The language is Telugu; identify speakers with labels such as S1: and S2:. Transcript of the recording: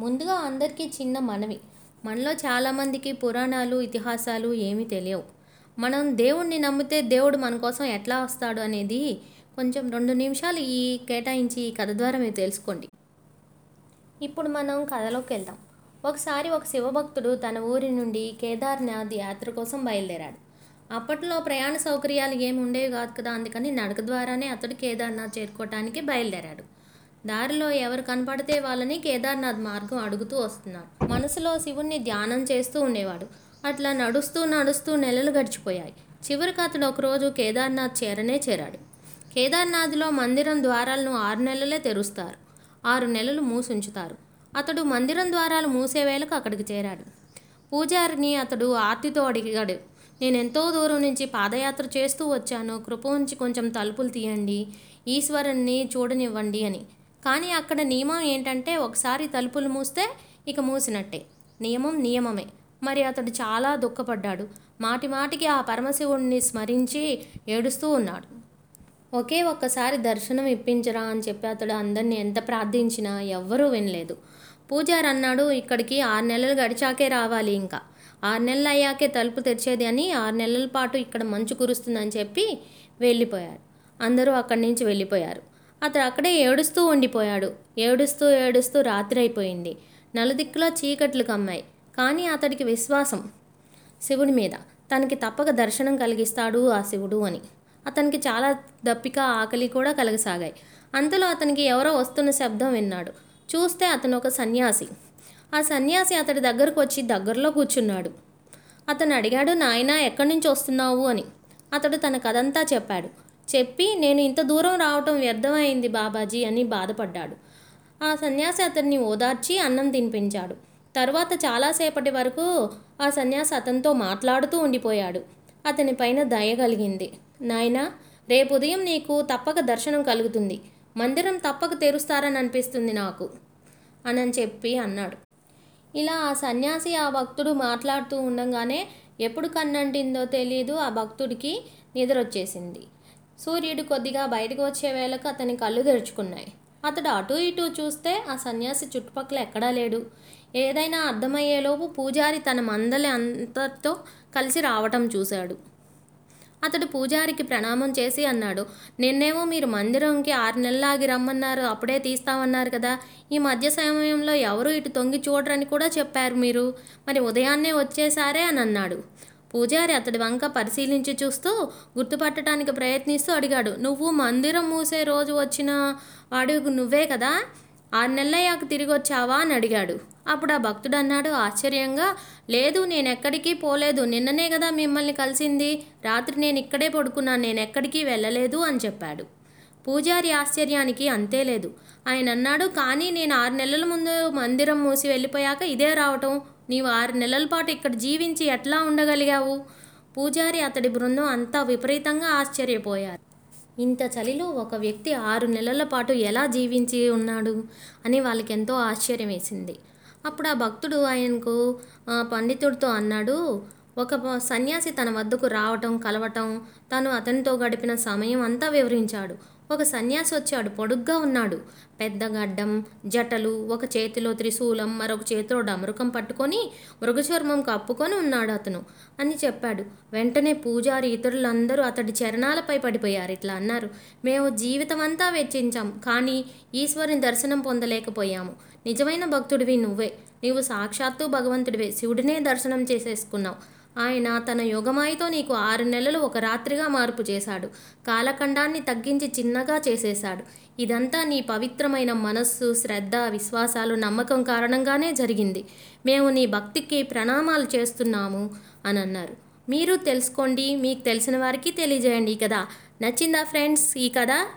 S1: ముందుగా అందరికీ చిన్న మనవి. మనలో చాలామందికి పురాణాలు ఇతిహాసాలు ఏమీ తెలియవు. మనం దేవుణ్ణి నమ్మితే దేవుడు మన కోసం ఎట్లా వస్తాడు అనేది కొంచెం రెండు నిమిషాలు ఈ కేటాయించి ఈ కథ ద్వారా మీరు తెలుసుకోండి. ఇప్పుడు మనం కథలోకి వెళ్దాం. ఒకసారి ఒక శివభక్తుడు తన ఊరి నుండి కేదార్నాథ్ యాత్ర కోసం బయలుదేరాడు. అప్పట్లో ప్రయాణ సౌకర్యాలు ఏమి ఉండేవి కాదు కదా అందుకని నడక ద్వారానే అతడు కేదార్నాథ్ చేరుకోవటానికి బయలుదేరాడు. దారిలో ఎవరు కనపడితే వాళ్ళని కేదార్నాథ్ మార్గం అడుగుతూ వస్తున్నాడు. మనసులో శివుణ్ణి ధ్యానం చేస్తూ ఉండేవాడు. అట్లా నడుస్తూ నడుస్తూ నెలలు గడిచిపోయాయి. చివరికి అతడు ఒకరోజు కేదార్నాథ్ చేరనే చేరాడు. కేదార్నాథ్లో మందిరం ద్వారాలను ఆరు నెలలే తెరుస్తారు. ఆరు నెలలు మూసుంచుతారు. అతడు మందిరం ద్వారాలు మూసే వేళకు అక్కడికి చేరాడు. పూజారిని అతడు ఆర్తితో అడిగాడు నేను ఎంతో దూరం నుంచి పాదయాత్ర చేస్తూ వచ్చాను. కృప ఉంచి కొంచెం తలుపులు తీయండి. ఈశ్వరుణ్ణి చూడనివ్వండి అని. కానీ అక్కడ నియమం ఏంటంటే ఒకసారి తలుపులు మూస్తే ఇక మూసినట్టే. నియమం నియమమే. మరి అతడు చాలా దుఃఖపడ్డాడు. మాటి మాటికి ఆ పరమశివుణ్ణి స్మరించి ఏడుస్తూ ఉన్నాడు. ఒకే ఒక్కసారి దర్శనం ఇప్పించరా అని చెప్పి అతడు అందరిని ఎంత ప్రార్థించినా ఎవ్వరూ వినలేదు. పూజారి అన్నాడు ఇక్కడికి ఆరు నెలలు గడిచాకే రావాలి ఇంకా. ఆరు నెలలు అయ్యాకే తలుపు తెరిచేది అని ఆరు నెలల పాటు ఇక్కడ మంచు కురుస్తుందని చెప్పి వెళ్ళిపోయారు. అందరూ అక్కడి నుంచి వెళ్ళిపోయారు. అతడు అక్కడే ఏడుస్తూ ఉండిపోయాడు. ఏడుస్తూ ఏడుస్తూ రాత్రి అయిపోయింది నలుదిక్కులో చీకట్లు కమ్మాయి. కానీ అతడికి విశ్వాసం శివుడి మీద. తనకి తప్పక దర్శనం కలిగిస్తాడు ఆ శివుడు అని. అతనికి చాలా దప్పిక ఆకలి కూడా కలగసాగాయి. అంతలో అతనికి ఎవరో వస్తున్న శబ్దం విన్నాడు. చూస్తే అతను ఒక సన్యాసి. ఆ సన్యాసి అతడి దగ్గరకు వచ్చి దగ్గరలో కూర్చున్నాడు. అతను అడిగాడు నాయనా ఎక్కడి నుంచి వస్తున్నావు? అని. అతడు తన కథంతా చెప్పాడు. చెప్పి నేను ఇంత దూరం రావటం వ్యర్థమైంది బాబాజీ అని బాధపడ్డాడు. ఆ సన్యాసి అతన్ని ఓదార్చి అన్నం తినిపించాడు. తర్వాత చాలాసేపటి వరకు ఆ సన్యాసి అతనితో మాట్లాడుతూ ఉండిపోయాడు. అతని పైన దయ కలిగింది. నాయనా రేపు ఉదయం నీకు తప్పక దర్శనం కలుగుతుంది. మందిరం తప్పక తెరుస్తారని అనిపిస్తుంది నాకు అని చెప్పి అన్నాడు. ఇలా ఆ సన్యాసి ఆ భక్తుడు మాట్లాడుతూ ఉండగానే ఎప్పుడు కన్నంటిందో తెలియదు ఆ భక్తుడికి నిద్ర వచ్చేసింది సూర్యుడు కొద్దిగా బయటకు వచ్చే వేళకు అతని కళ్ళు తెరుచుకున్నాయి. అతడు అటు ఇటు చూస్తే ఆ సన్యాసి చుట్టుపక్కల ఎక్కడా లేడు. ఏదైనా అర్థమయ్యేలోపు పూజారి తన మందలి అంతటితో కలిసి రావటం చూశాడు. అతడు పూజారికి ప్రణామం చేసి అన్నాడు నిన్నేమో మీరు మందిరంకి ఆరు నెలలాగి రమ్మన్నారు అప్పుడే తీస్తామన్నారు కదా. ఈ మధ్య సమయంలో ఎవరు ఇటు తొంగి చూడరని కూడా చెప్పారు మీరు. మరి ఉదయాన్నే వచ్చేసారే అని అన్నాడు. పూజారి అతడి వంక పరిశీలించి చూస్తూ గుర్తుపట్టడానికి ప్రయత్నిస్తూ అడిగాడు. నువ్వు మందిరం మూసే రోజు వచ్చిన వాడు నువ్వే కదా? ఆరు నెలలయ్యాక తిరిగి వచ్చావా? అని అడిగాడు. అప్పుడు ఆ భక్తుడు అన్నాడు ఆశ్చర్యంగా లేదు నేను ఎక్కడికి పోలేదు. నిన్ననే కదా మిమ్మల్ని కలిసింది. రాత్రి నేను ఇక్కడే పడుకున్నాను నేను ఎక్కడికి వెళ్ళలేదు అని చెప్పాడు. పూజారి ఆశ్చర్యానికి అంతే లేదు. ఆయన అన్నాడు కానీ నేను ఆరు నెలల ముందు మందిరం మూసి వెళ్ళిపోయాక ఇదే రావటం. నీవు ఆరు నెలల పాటు ఇక్కడ జీవించి ఎట్లా ఉండగలిగావు? పూజారి అతడి బృందం అంతా విపరీతంగా ఆశ్చర్యపోయారు. ఇంత చలిలో ఒక వ్యక్తి ఆరు నెలల పాటు ఎలా జీవించి ఉన్నాడు? అని వాళ్ళకి ఎంతో ఆశ్చర్యం వేసింది అప్పుడు ఆ భక్తుడు ఆయనకు పండితుడితో అన్నాడు ఒక సన్యాసి తన వద్దకు రావటం కలవటం తను అతనితో గడిపిన సమయం అంతా వివరించాడు. ఒక సన్యాసి వచ్చాడు పొడుగ్గా ఉన్నాడు. పెద్ద గడ్డం జటలు ఒక చేతిలో త్రిశూలం మరొక చేతిలో డమరుకం పట్టుకొని మృగచర్మం కప్పుకొని ఉన్నాడు అతను. అని చెప్పాడు. వెంటనే పూజారి ఇతరులందరూ అతడి చరణాలపై పడిపోయారు. ఇట్లా అన్నారు. మేము జీవితం అంతా వెచ్చించాం కానీ ఈశ్వరుని దర్శనం పొందలేకపోయాము. నిజమైన భక్తుడివి నువ్వే. నీవు సాక్షాత్తు భగవంతుడివే. శివుడినే దర్శనం చేసేసుకున్నావు. ఆయన తన యోగమాయతో నీకు ఆరు నెలలు ఒక రాత్రిగా మార్పు చేశాడు. కాలఖండాన్ని తగ్గించి చిన్నగా చేసేశాడు. ఇదంతా నీ పవిత్రమైన మనస్సు శ్రద్ధ విశ్వాసాలు నమ్మకం కారణంగానే జరిగింది. మేము నీ భక్తికి ప్రణామాలు చేస్తున్నాము అని అన్నారు. మీరు తెలుసుకోండి మీకు తెలిసిన వారికి తెలియజేయండి కదా నచ్చిందా ఫ్రెండ్స్ ఈ కథ?